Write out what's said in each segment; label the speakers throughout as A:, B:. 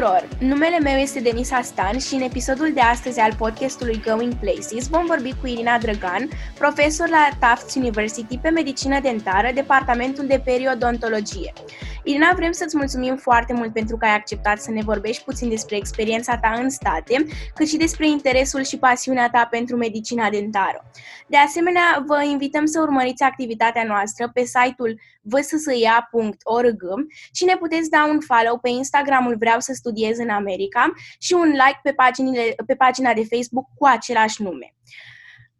A: tuturor! Numele meu este Denisa Stan și în episodul de astăzi al podcastului Going Places vom vorbi cu Irina Drăgan, profesor la Tufts University pe medicină dentară, departamentul de periodontologie. Irina, vrem să-ți mulțumim foarte mult pentru că ai acceptat să ne vorbești puțin despre experiența ta în state, cât și despre interesul și pasiunea ta pentru medicina dentară. De asemenea, vă invităm să urmăriți activitatea noastră pe site-ul vssia.org și ne puteți da un follow pe Instagramul Vreau să studiez în America și un like pe, paginile, pe pagina de Facebook cu același nume.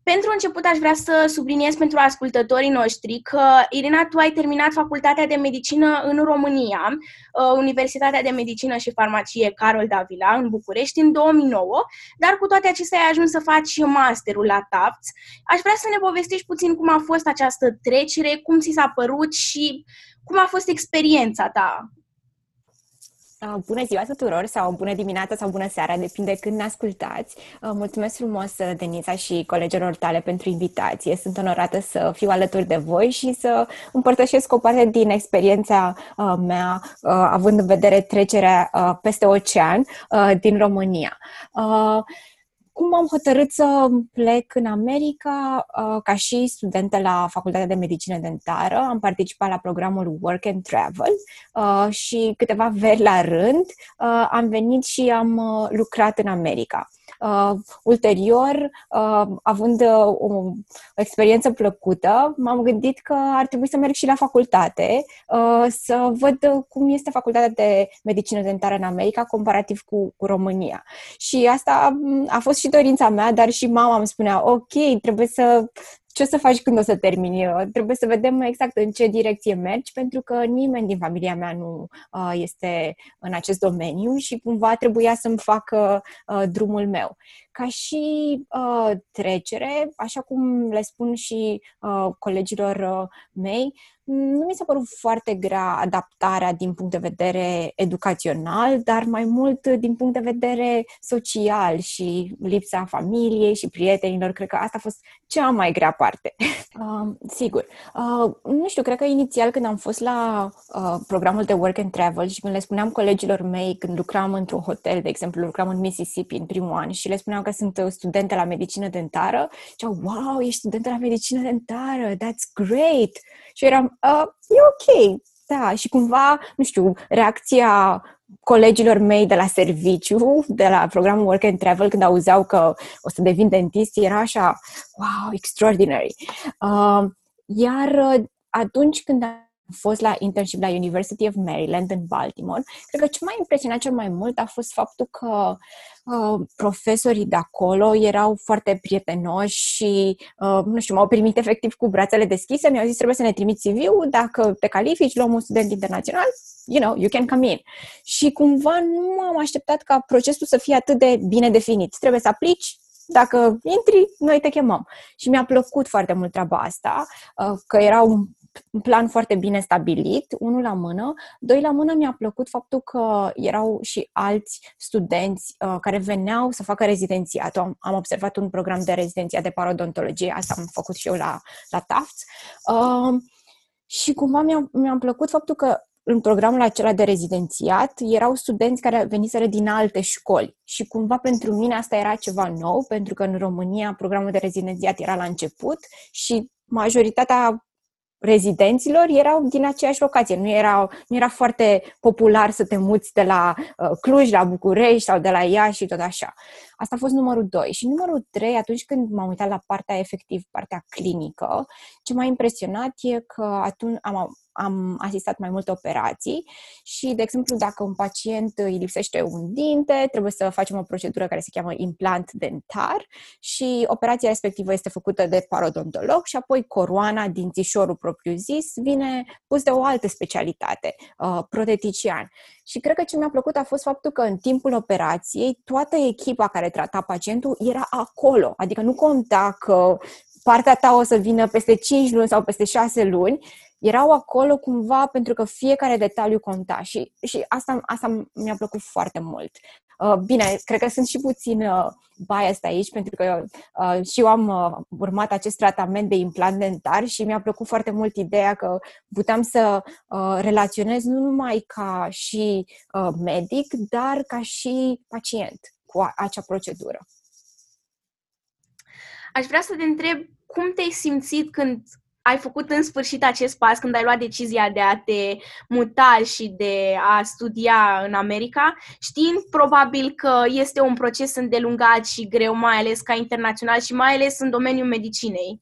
A: Pentru început aș vrea să subliniez pentru ascultătorii noștri că, Irina, tu ai terminat facultatea de medicină în România, uh, Universitatea de Medicină și Farmacie Carol Davila în București în 2009, dar cu toate acestea ai ajuns să faci masterul la TAFTS. Aș vrea să ne povestești puțin cum a fost această trecere, cum ți s-a părut și cum a fost experiența ta
B: Uh, bună ziua tuturor sau bună dimineața sau bună seara, depinde când ne ascultați. Uh, mulțumesc frumos, uh, Denisa și colegilor tale pentru invitație. Sunt onorată să fiu alături de voi și să împărtășesc o parte din experiența mea, având în vedere trecerea peste ocean din România cum am hotărât să plec în America uh, ca și studentă la Facultatea de Medicină Dentară. Am participat la programul Work and Travel uh, și câteva veri la rând uh, am venit și am lucrat în America. Uh, ulterior, uh, având uh, o experiență plăcută, m-am gândit că ar trebui să merg și la facultate, uh, să văd cum este facultatea de medicină dentară în America comparativ cu, cu România. Și asta mm, a fost și dorința mea, dar și mama îmi spunea, ok, trebuie să ce o să faci când o să termini? Trebuie să vedem exact în ce direcție mergi, pentru că nimeni din familia mea nu uh, este în acest domeniu și cumva trebuia să-mi facă uh, drumul meu. Ca și uh, trecere, așa cum le spun și uh, colegilor uh, mei, nu mi s-a părut foarte grea adaptarea din punct de vedere educațional, dar mai mult din punct de vedere social și lipsa familiei și prietenilor. Cred că asta a fost cea mai grea parte. Uh, sigur. Uh, nu știu, cred că inițial când am fost la uh, programul de work and travel și când le spuneam colegilor mei când lucram într-un hotel, de exemplu, lucram în Mississippi în primul an și le spuneam că sunt studente la medicină dentară, și wow, ești studentă la medicină dentară, that's great! Și eram, uh, e ok, da, și cumva, nu știu, reacția colegilor mei de la serviciu, de la programul Work and Travel, când auzeau că o să devin dentist, era așa, wow, extraordinary. Uh, iar uh, atunci când am fost la internship la University of Maryland în Baltimore, cred că ce m-a impresionat cel mai mult a fost faptul că uh, profesorii de acolo erau foarte prietenoși și, uh, nu știu, m-au primit efectiv cu brațele deschise, mi-au zis trebuie să ne trimiți CV-ul, dacă te califici, luăm un student internațional, you know, you can come in. Și cumva nu am așteptat ca procesul să fie atât de bine definit. Trebuie să aplici, dacă intri, noi te chemăm. Și mi-a plăcut foarte mult treaba asta, uh, că era un un plan foarte bine stabilit, unul la mână. Doi la mână mi-a plăcut faptul că erau și alți studenți uh, care veneau să facă rezidențiat. Am, am observat un program de rezidențiat de parodontologie, asta am făcut și eu la, la Tufts. Uh, și cumva mi-a, mi-a plăcut faptul că în programul acela de rezidențiat erau studenți care veniseră din alte școli și cumva pentru mine asta era ceva nou, pentru că în România programul de rezidențiat era la început și majoritatea rezidenților erau din aceeași locație. Nu era, nu era foarte popular să te muți de la uh, Cluj la București sau de la Iași și tot așa. Asta a fost numărul 2. Și numărul 3, atunci când m-am uitat la partea efectiv, partea clinică, ce m-a impresionat e că atunci am, am asistat mai multe operații și, de exemplu, dacă un pacient îi lipsește un dinte, trebuie să facem o procedură care se cheamă implant dentar și operația respectivă este făcută de parodontolog și apoi coroana, dințișorul propriu-zis, vine pus de o altă specialitate, uh, protetician. Și cred că ce mi-a plăcut a fost faptul că în timpul operației toată echipa care trata pacientul era acolo. Adică nu conta că partea ta o să vină peste 5 luni sau peste 6 luni, erau acolo cumva pentru că fiecare detaliu conta și, și asta, asta mi-a plăcut foarte mult. Uh, bine, cred că sunt și puțin uh, biased aici, pentru că uh, și eu am uh, urmat acest tratament de implant dentar și mi-a plăcut foarte mult ideea că puteam să uh, relaționez nu numai ca și uh, medic, dar ca și pacient cu a- acea procedură.
A: Aș vrea să te întreb cum te-ai simțit când ai făcut în sfârșit acest pas, când ai luat decizia de a te muta și de a studia în America, știind probabil că este un proces îndelungat și greu, mai ales ca internațional și mai ales în domeniul medicinei?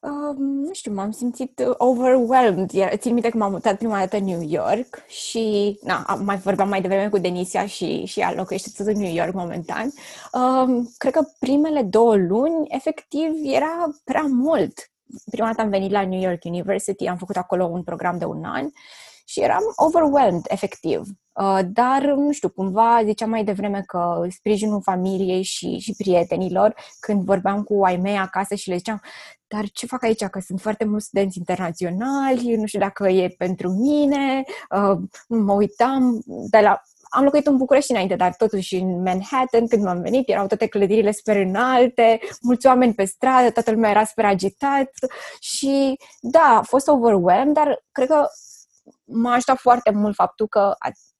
B: Uh, nu știu, m-am simțit overwhelmed. Țin minte că m-am mutat prima dată în New York și, na, mai vorbeam mai devreme cu Denisia și, și ea locuiește tot în New York momentan. Uh, cred că primele două luni, efectiv, era prea mult. Prima dată am venit la New York University, am făcut acolo un program de un an și eram overwhelmed, efectiv. Uh, dar, nu știu, cumva ziceam mai devreme că sprijinul familiei și, și prietenilor, când vorbeam cu ai mei acasă și le ziceam, dar ce fac aici? Că sunt foarte mulți studenți internaționali, nu știu dacă e pentru mine, uh, mă uitam de la am locuit în București înainte, dar totuși în Manhattan, când m-am venit, erau toate clădirile super înalte, mulți oameni pe stradă, toată lumea era super agitat și da, a fost overwhelmed, dar cred că m-a ajutat foarte mult faptul că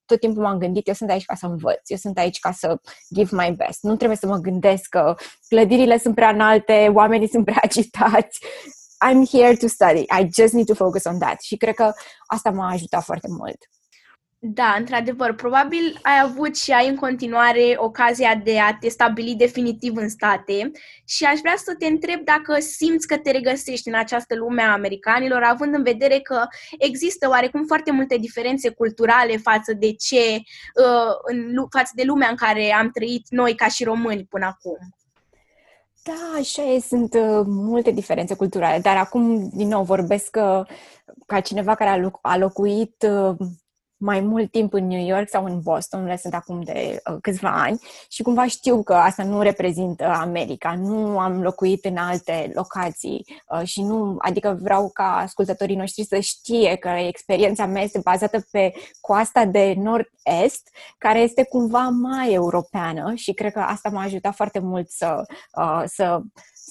B: tot timpul m-am gândit, eu sunt aici ca să învăț, eu sunt aici ca să give my best. Nu trebuie să mă gândesc că clădirile sunt prea înalte, oamenii sunt prea agitați. I'm here to study. I just need to focus on that. Și cred că asta m-a ajutat foarte mult.
A: Da, într-adevăr, probabil ai avut și ai în continuare ocazia de a te stabili definitiv în state și aș vrea să te întreb dacă simți că te regăsești în această lume a americanilor, având în vedere că există oarecum foarte multe diferențe culturale față de ce, uh, în, față de lumea în care am trăit noi ca și români până acum.
B: Da, așa e, sunt uh, multe diferențe culturale, dar acum, din nou, vorbesc uh, ca cineva care a, a locuit uh, mai mult timp în New York sau în Boston, unde sunt acum de uh, câțiva ani și cumva știu că asta nu reprezintă America, nu am locuit în alte locații uh, și nu, adică vreau ca ascultătorii noștri să știe că experiența mea este bazată pe coasta de nord-est, care este cumva mai europeană și cred că asta m-a ajutat foarte mult să, uh, să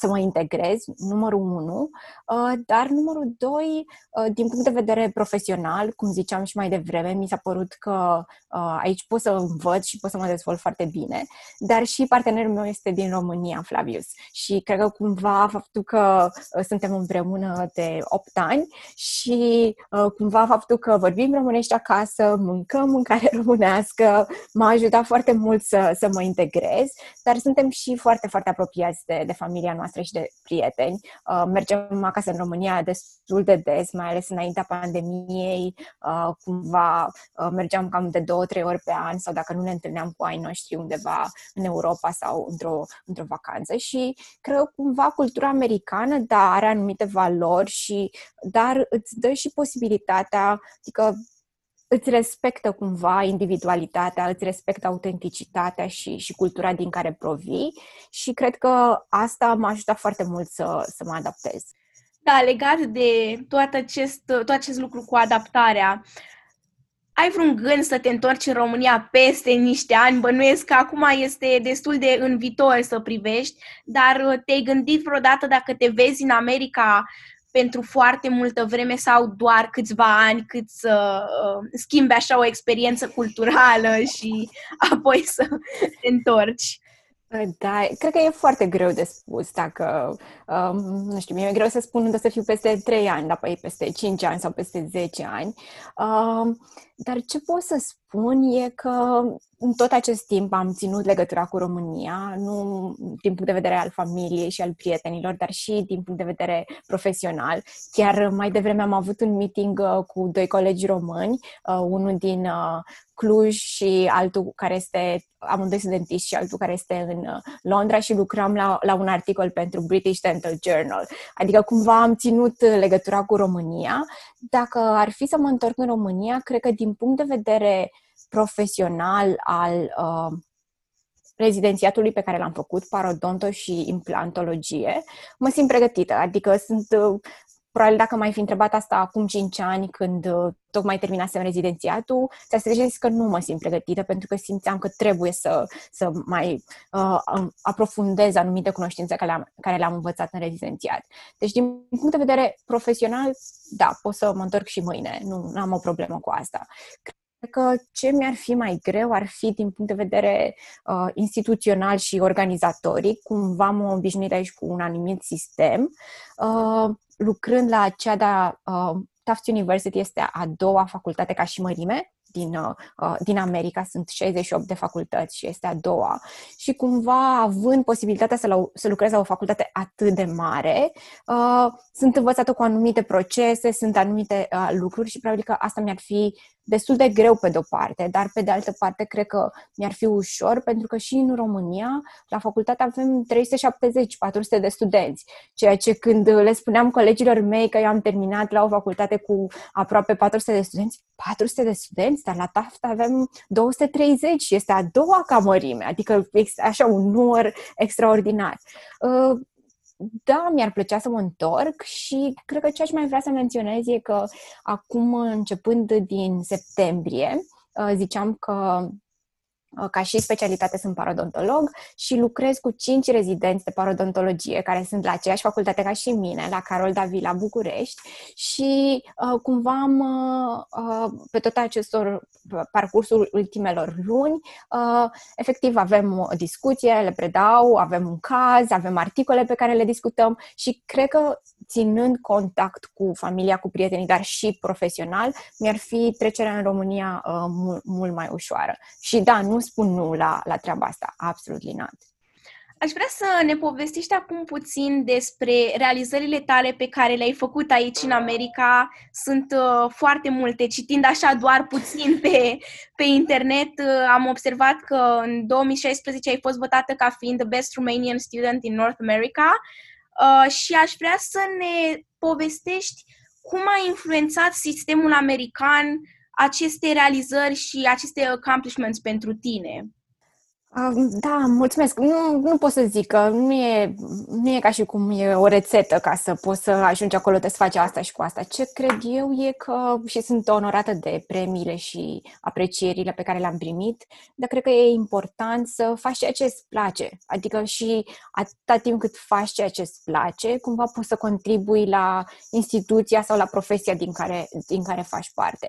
B: să mă integrez, numărul unu, uh, dar numărul doi, uh, din punct de vedere profesional, cum ziceam și mai devreme, mi s-a părut că uh, aici pot să învăț și pot să mă dezvolt foarte bine, dar și partenerul meu este din România, Flavius, și cred că cumva faptul că suntem împreună de 8 ani și cumva faptul că vorbim românești acasă, mâncăm mâncare românească, m-a ajutat foarte mult să, să mă integrez, dar suntem și foarte, foarte apropiați de, de familia noastră noastre și de prieteni. Uh, mergem acasă în România destul de des, mai ales înaintea pandemiei. Uh, cumva uh, mergeam cam de două, trei ori pe an sau dacă nu ne întâlneam cu ai noștri undeva în Europa sau într-o, într-o vacanță și cred că cumva cultura americană, da, are anumite valori și dar îți dă și posibilitatea, adică îți respectă cumva individualitatea, îți respectă autenticitatea și, și cultura din care provii și cred că asta m-a ajutat foarte mult să, să mă adaptez.
A: Da, legat de tot acest, tot acest lucru cu adaptarea, ai vreun gând să te întorci în România peste niște ani? Bănuiesc că acum este destul de în viitor să privești, dar te-ai gândit vreodată dacă te vezi în America pentru foarte multă vreme sau doar câțiva ani cât să uh, schimbi așa o experiență culturală și apoi să te întorci?
B: Da, cred că e foarte greu de spus dacă, um, nu știu, mi-e greu să spun unde să fiu peste 3 ani, dar păi peste 5 ani sau peste 10 ani. Um, dar ce pot să spun e că în tot acest timp am ținut legătura cu România, nu din punct de vedere al familiei și al prietenilor, dar și din punct de vedere profesional. Chiar mai devreme am avut un meeting uh, cu doi colegi români, uh, unul din uh, Cluj și altul care este, amândoi sunt dentiști și altul care este în Londra și lucram la, la un articol pentru British Dental Journal. Adică cumva am ținut legătura cu România. Dacă ar fi să mă întorc în România, cred că din punct de vedere profesional al uh, rezidențiatului pe care l-am făcut, parodonto și implantologie, mă simt pregătită. Adică sunt uh, probabil dacă mai fi întrebat asta acum 5 ani, când uh, tocmai terminasem rezidențiatul, ți-a zis că nu mă simt pregătită pentru că simțeam că trebuie să, să mai uh, aprofundez anumite cunoștințe care le-am, care le-am învățat în rezidențiat. Deci, din punct de vedere profesional, da, pot să mă întorc și mâine, nu am o problemă cu asta că ce mi-ar fi mai greu ar fi din punct de vedere uh, instituțional și organizatoric, cumva m-am obișnuit aici cu un anumit sistem, uh, lucrând la cea de-a uh, Tufts University este a doua facultate ca și mărime din, uh, uh din America, sunt 68 de facultăți și este a doua. Și cumva, având posibilitatea să, la, să lucrez la o facultate atât de mare, uh, sunt învățată cu anumite procese, sunt anumite uh, lucruri și probabil că asta mi-ar fi destul de greu pe de-o parte, dar pe de altă parte cred că mi-ar fi ușor pentru că și în România la facultate avem 370-400 de studenți, ceea ce când le spuneam colegilor mei că eu am terminat la o facultate cu aproape 400 de studenți, 400 de studenți, dar la TAFT avem 230 și este a doua camărime, adică așa un număr extraordinar. Uh, da, mi-ar plăcea să mă întorc și cred că ce aș mai vrea să menționez e că acum, începând din septembrie, uh, ziceam că Uh, ca și specialitate sunt parodontolog și lucrez cu cinci rezidenți de parodontologie care sunt la aceeași facultate ca și mine, la Carol David la București. Și uh, cumva am, uh, uh, pe tot acestor parcursul ultimelor luni, uh, efectiv avem o discuție, le predau, avem un caz, avem articole pe care le discutăm și cred că ținând contact cu familia, cu prietenii, dar și profesional, mi-ar fi trecerea în România uh, mult, mult mai ușoară. Și da, nu spun nu la, la treaba asta, absolut not.
A: Aș vrea să ne povestești acum puțin despre realizările tale pe care le-ai făcut aici în America. Sunt uh, foarte multe, citind așa doar puțin pe, pe internet, uh, am observat că în 2016 ai fost votată ca fiind the best Romanian student in North America uh, și aș vrea să ne povestești cum a influențat sistemul american aceste realizări și aceste accomplishments pentru tine?
B: Da, mulțumesc. Nu, nu pot să zic că nu e, nu e ca și cum e o rețetă ca să poți să ajungi acolo, te să faci asta și cu asta. Ce cred eu e că, și sunt onorată de premiile și aprecierile pe care le-am primit, dar cred că e important să faci ceea ce îți place. Adică și atâta timp cât faci ceea ce îți place, cumva poți să contribui la instituția sau la profesia din care, din care faci parte.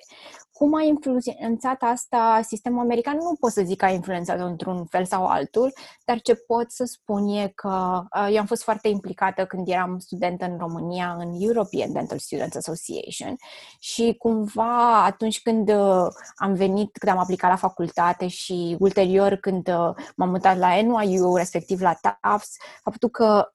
B: Cum a influențat asta sistemul american? Nu pot să zic că a influențat într-un fel sau altul, dar ce pot să spun e că uh, eu am fost foarte implicată când eram studentă în România în European Dental Students Association și cumva atunci când uh, am venit, când am aplicat la facultate și ulterior când uh, m-am mutat la NYU, respectiv la Tufts, faptul că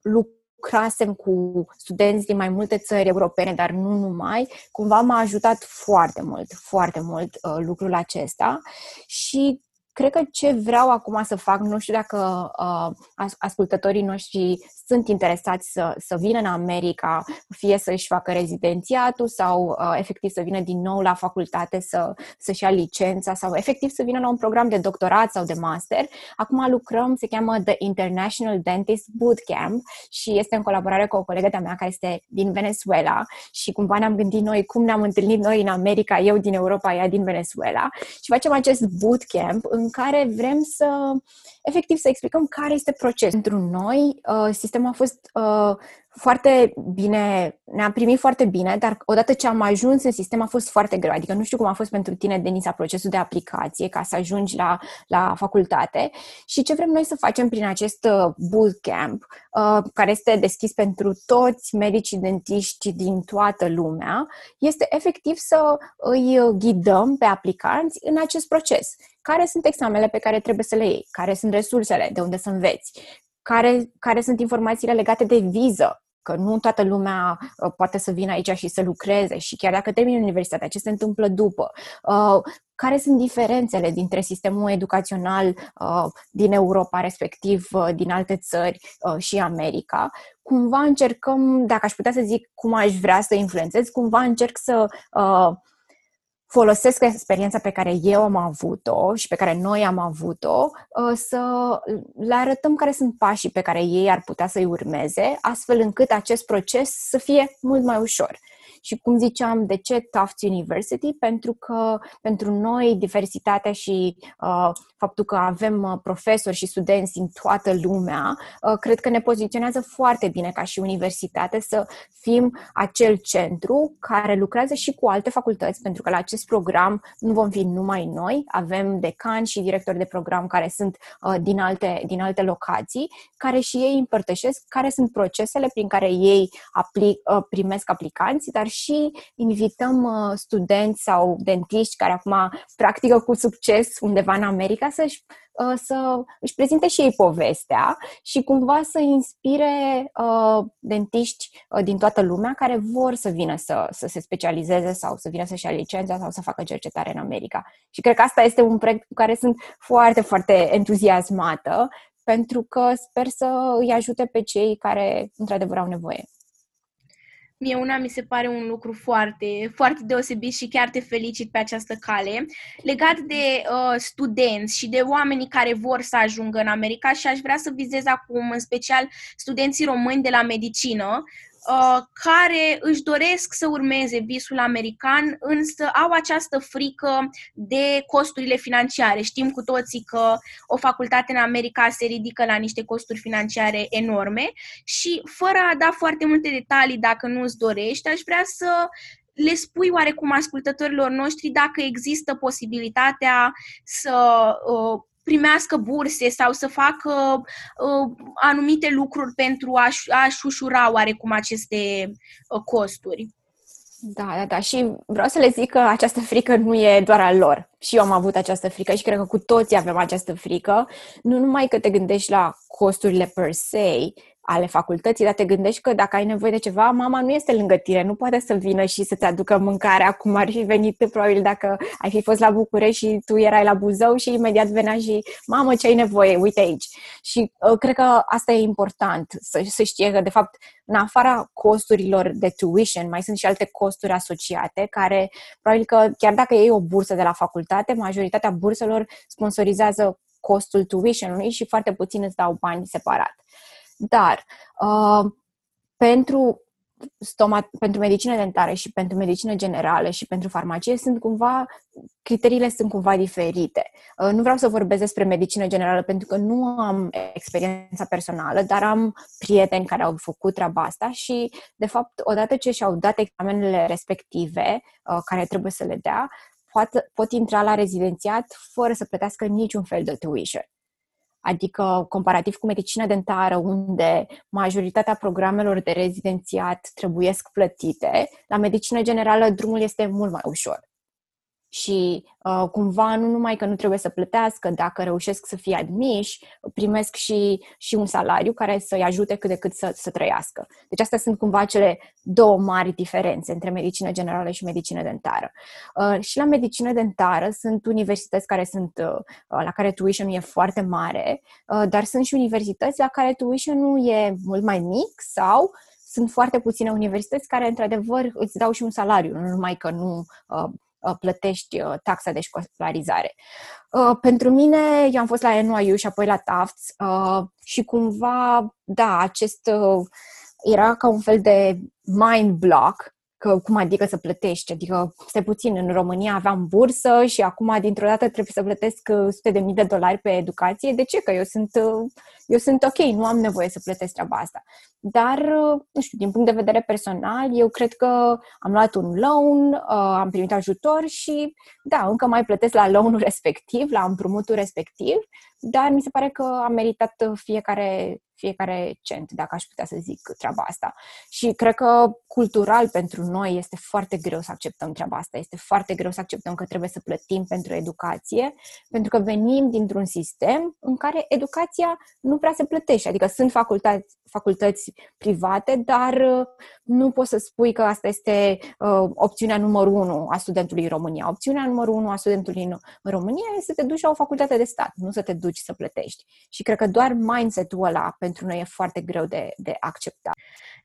B: lucrul lucrasem cu studenți din mai multe țări europene, dar nu numai, cumva m-a ajutat foarte mult, foarte mult uh, lucrul acesta. Și cred că ce vreau acum să fac, nu știu dacă uh, ascultătorii noștri sunt interesați să, să vină în America, fie să-și facă rezidențiatul sau uh, efectiv să vină din nou la facultate să, să-și ia licența sau efectiv să vină la un program de doctorat sau de master. Acum lucrăm, se cheamă The International Dentist Bootcamp și este în colaborare cu o colegă de-a mea care este din Venezuela și cumva ne-am gândit noi cum ne-am întâlnit noi în America, eu din Europa, ea din Venezuela și facem acest bootcamp în care vrem să efectiv să explicăm care este procesul. Pentru noi, uh, sistemul a fost uh, foarte bine, ne-a primit foarte bine, dar odată ce am ajuns în sistem a fost foarte greu. Adică nu știu cum a fost pentru tine, Denisa, procesul de aplicație ca să ajungi la, la facultate și ce vrem noi să facem prin acest uh, bootcamp, uh, care este deschis pentru toți medicii dentiști din toată lumea, este efectiv să îi ghidăm pe aplicanți în acest proces. Care sunt examenele pe care trebuie să le iei? Care sunt resursele de unde să înveți? care, care sunt informațiile legate de viză, că nu toată lumea uh, poate să vină aici și să lucreze și chiar dacă termin universitatea, ce se întâmplă după, uh, care sunt diferențele dintre sistemul educațional uh, din Europa, respectiv uh, din alte țări uh, și America. Cumva încercăm, dacă aș putea să zic cum aș vrea să influențez, cumva încerc să uh, folosesc experiența pe care eu am avut-o și pe care noi am avut-o, uh, să le arătăm care sunt pașii pe care ei ar putea să-i urmeze, astfel încât acest proces să fie mult mai ușor. Și cum ziceam, de ce Tufts University? Pentru că pentru noi diversitatea și uh, faptul că avem uh, profesori și studenți din toată lumea, uh, cred că ne poziționează foarte bine ca și universitate să fim acel centru care lucrează și cu alte facultăți, pentru că la acest program nu vom fi numai noi, avem decani și directori de program care sunt uh, din, alte, din alte locații, care și ei împărtășesc care sunt procesele prin care ei apli, uh, primesc aplicanți, dar și invităm uh, studenți sau dentiști care acum practică cu succes undeva în America să-și uh, să își prezinte și ei povestea și cumva să inspire uh, dentiști uh, din toată lumea care vor să vină să, să se specializeze sau să vină să-și ia licența sau să facă cercetare în America. Și cred că asta este un proiect cu care sunt foarte, foarte entuziasmată pentru că sper să îi ajute pe cei care într-adevăr au nevoie.
A: Mie una mi se pare un lucru foarte, foarte deosebit și chiar te felicit pe această cale. Legat de uh, studenți și de oamenii care vor să ajungă în America și aș vrea să vizez acum în special studenții români de la medicină, Uh, care își doresc să urmeze visul american, însă au această frică de costurile financiare. Știm cu toții că o facultate în America se ridică la niște costuri financiare enorme și fără a da foarte multe detalii dacă nu îți dorești, aș vrea să le spui oarecum ascultătorilor noștri dacă există posibilitatea să uh, primească burse sau să facă uh, anumite lucruri pentru a-și, a-și ușura oarecum aceste uh, costuri.
B: Da, da, da. Și vreau să le zic că această frică nu e doar a lor. Și eu am avut această frică și cred că cu toții avem această frică. Nu numai că te gândești la costurile per se, ale facultății, dar te gândești că dacă ai nevoie de ceva, mama nu este lângă tine, nu poate să vină și să-ți aducă mâncarea cum ar fi venit probabil dacă ai fi fost la București și tu erai la Buzău și imediat venea și mamă ce ai nevoie, uite aici. Și uh, cred că asta e important, să, să știe că de fapt în afara costurilor de tuition mai sunt și alte costuri asociate care probabil că chiar dacă iei o bursă de la facultate, majoritatea burselor sponsorizează costul tuition-ului și foarte puțin îți dau bani separat. Dar uh, pentru stomat, pentru medicină dentară și pentru medicină generală și pentru farmacie sunt cumva, criteriile sunt cumva diferite. Uh, nu vreau să vorbesc despre medicină generală pentru că nu am experiența personală, dar am prieteni care au făcut treaba asta și, de fapt, odată ce și-au dat examenele respective, uh, care trebuie să le dea, pot, pot intra la rezidențiat fără să plătească niciun fel de tuition. Adică, comparativ cu medicina dentară, unde majoritatea programelor de rezidențiat trebuiesc plătite, la medicină generală drumul este mult mai ușor și uh, cumva nu numai că nu trebuie să plătească, dacă reușesc să fie admiși, primesc și, și un salariu care să-i ajute cât de cât să, să trăiască. Deci astea sunt cumva cele două mari diferențe între medicină generală și medicină dentară. Uh, și la medicină dentară sunt universități care sunt, uh, la care tuition e foarte mare, uh, dar sunt și universități la care tuition nu e mult mai mic sau sunt foarte puține universități care, într-adevăr, îți dau și un salariu, nu numai că nu uh, Uh, plătești uh, taxa de școlarizare. Uh, pentru mine, eu am fost la NYU și apoi la Tufts și cumva, da, acest era ca un fel de mind block că cum adică să plătești? Adică, stai puțin, în România aveam bursă și acum dintr-o dată trebuie să plătesc sute de mii de dolari pe educație. De ce? Că eu sunt, eu sunt ok, nu am nevoie să plătesc treaba asta. Dar, nu știu, din punct de vedere personal, eu cred că am luat un loan, am primit ajutor și, da, încă mai plătesc la loanul respectiv, la împrumutul respectiv, dar mi se pare că am meritat fiecare fiecare cent, dacă aș putea să zic treaba asta. Și cred că cultural pentru noi este foarte greu să acceptăm treaba asta. Este foarte greu să acceptăm că trebuie să plătim pentru educație, pentru că venim dintr-un sistem în care educația nu prea se plătește. Adică sunt facultăți, facultăți private, dar uh, nu poți să spui că asta este uh, opțiunea numărul unu a studentului în România. Opțiunea numărul unu a studentului în România este să te duci la o facultate de stat, nu să te duci să plătești. Și cred că doar mindset-ul ăla pentru pentru noi e foarte greu de, de acceptat.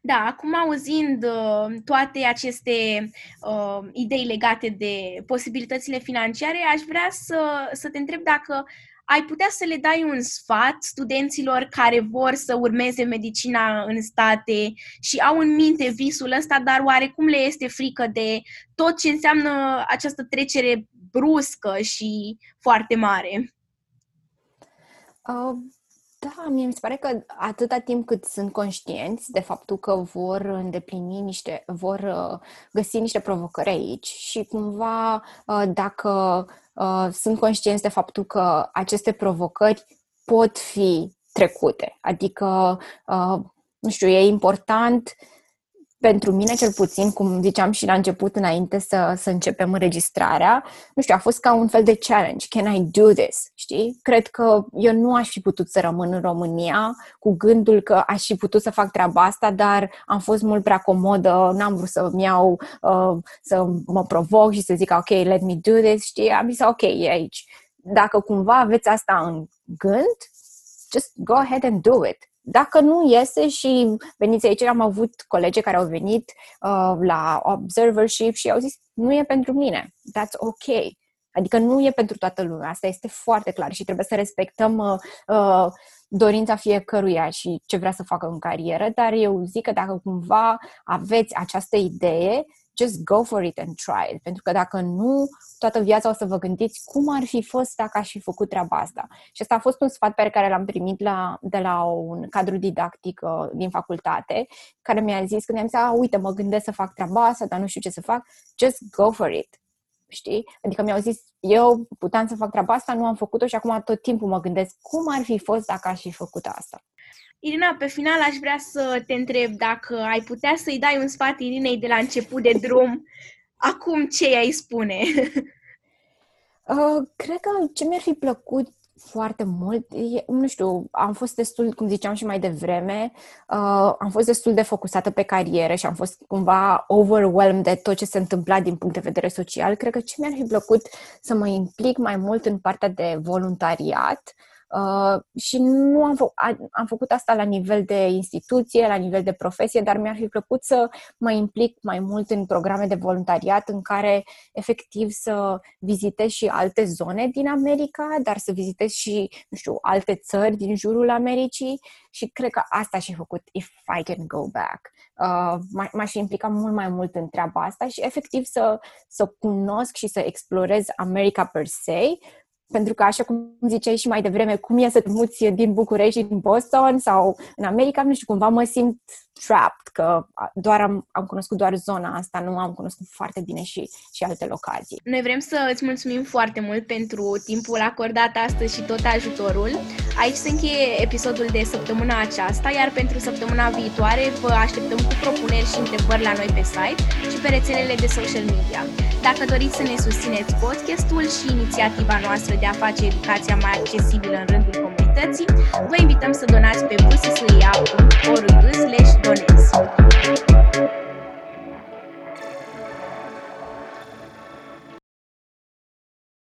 A: Da, acum auzind uh, toate aceste uh, idei legate de posibilitățile financiare, aș vrea să, să te întreb dacă ai putea să le dai un sfat studenților care vor să urmeze medicina în state și au în minte visul ăsta, dar oarecum le este frică de tot ce înseamnă această trecere bruscă și foarte mare?
B: Uh, da, mie mi se pare că atâta timp cât sunt conștienți de faptul că vor îndeplini niște, vor uh, găsi niște provocări aici și cumva uh, dacă uh, sunt conștienți de faptul că aceste provocări pot fi trecute, adică, nu știu, e important pentru mine cel puțin, cum ziceam și la început înainte să, să începem înregistrarea, nu știu, a fost ca un fel de challenge. Can I do this? Știi? Cred că eu nu aș fi putut să rămân în România cu gândul că aș fi putut să fac treaba asta, dar am fost mult prea comodă, n-am vrut să-mi iau, uh, să mă provoc și să zic, ok, let me do this, știi? Am zis, ok, e aici. Dacă cumva aveți asta în gând, just go ahead and do it dacă nu iese și veniți aici, am avut colegi care au venit uh, la observership și au zis, nu e pentru mine, that's ok. Adică nu e pentru toată lumea, asta este foarte clar și trebuie să respectăm uh, uh, dorința fiecăruia și ce vrea să facă în carieră, dar eu zic că dacă cumva aveți această idee, just go for it and try it. Pentru că dacă nu, toată viața o să vă gândiți cum ar fi fost dacă aș fi făcut treaba asta. Și asta a fost un sfat pe care l-am primit la, de la un cadru didactic uh, din facultate, care mi-a zis când am zis, uite, mă gândesc să fac treaba asta, dar nu știu ce să fac, just go for it. Știi? Adică mi-au zis, eu puteam să fac treaba asta, nu am făcut-o și acum tot timpul mă gândesc cum ar fi fost dacă aș fi făcut asta.
A: Irina, pe final aș vrea să te întreb dacă ai putea să-i dai un sfat Irinei de la început de drum, acum ce ai spune?
B: Uh, cred că ce mi-ar fi plăcut foarte mult. E, nu știu, am fost destul, cum ziceam și mai devreme, uh, am fost destul de focusată pe carieră și am fost cumva overwhelmed de tot ce se întâmpla din punct de vedere social. Cred că ce mi-ar fi plăcut să mă implic mai mult în partea de voluntariat, Uh, și nu am, fă- am făcut asta la nivel de instituție, la nivel de profesie, dar mi-ar fi plăcut să mă implic mai mult în programe de voluntariat în care efectiv să vizitez și alte zone din America, dar să vizitez și, nu știu, alte țări din jurul Americii și cred că asta și făcut if I can go back. Uh, m-aș implica mult mai mult în treaba asta și efectiv să, să cunosc și să explorez America per se, pentru că, așa cum ziceai și mai devreme, cum e să te muți din București, din Boston sau în America, nu știu, cumva mă simt trapped, că doar am, am cunoscut doar zona asta, nu am cunoscut foarte bine și, și alte locații.
A: Noi vrem să îți mulțumim foarte mult pentru timpul acordat astăzi și tot ajutorul. Aici se încheie episodul de săptămâna aceasta, iar pentru săptămâna viitoare vă așteptăm cu propuneri și întrebări la noi pe site și pe rețelele de social media. Dacă doriți să ne susțineți podcastul și inițiativa noastră de a face educația mai accesibilă în rândul comunității, comunității, vă invităm să donați pe vârsă să iau orul slash donați.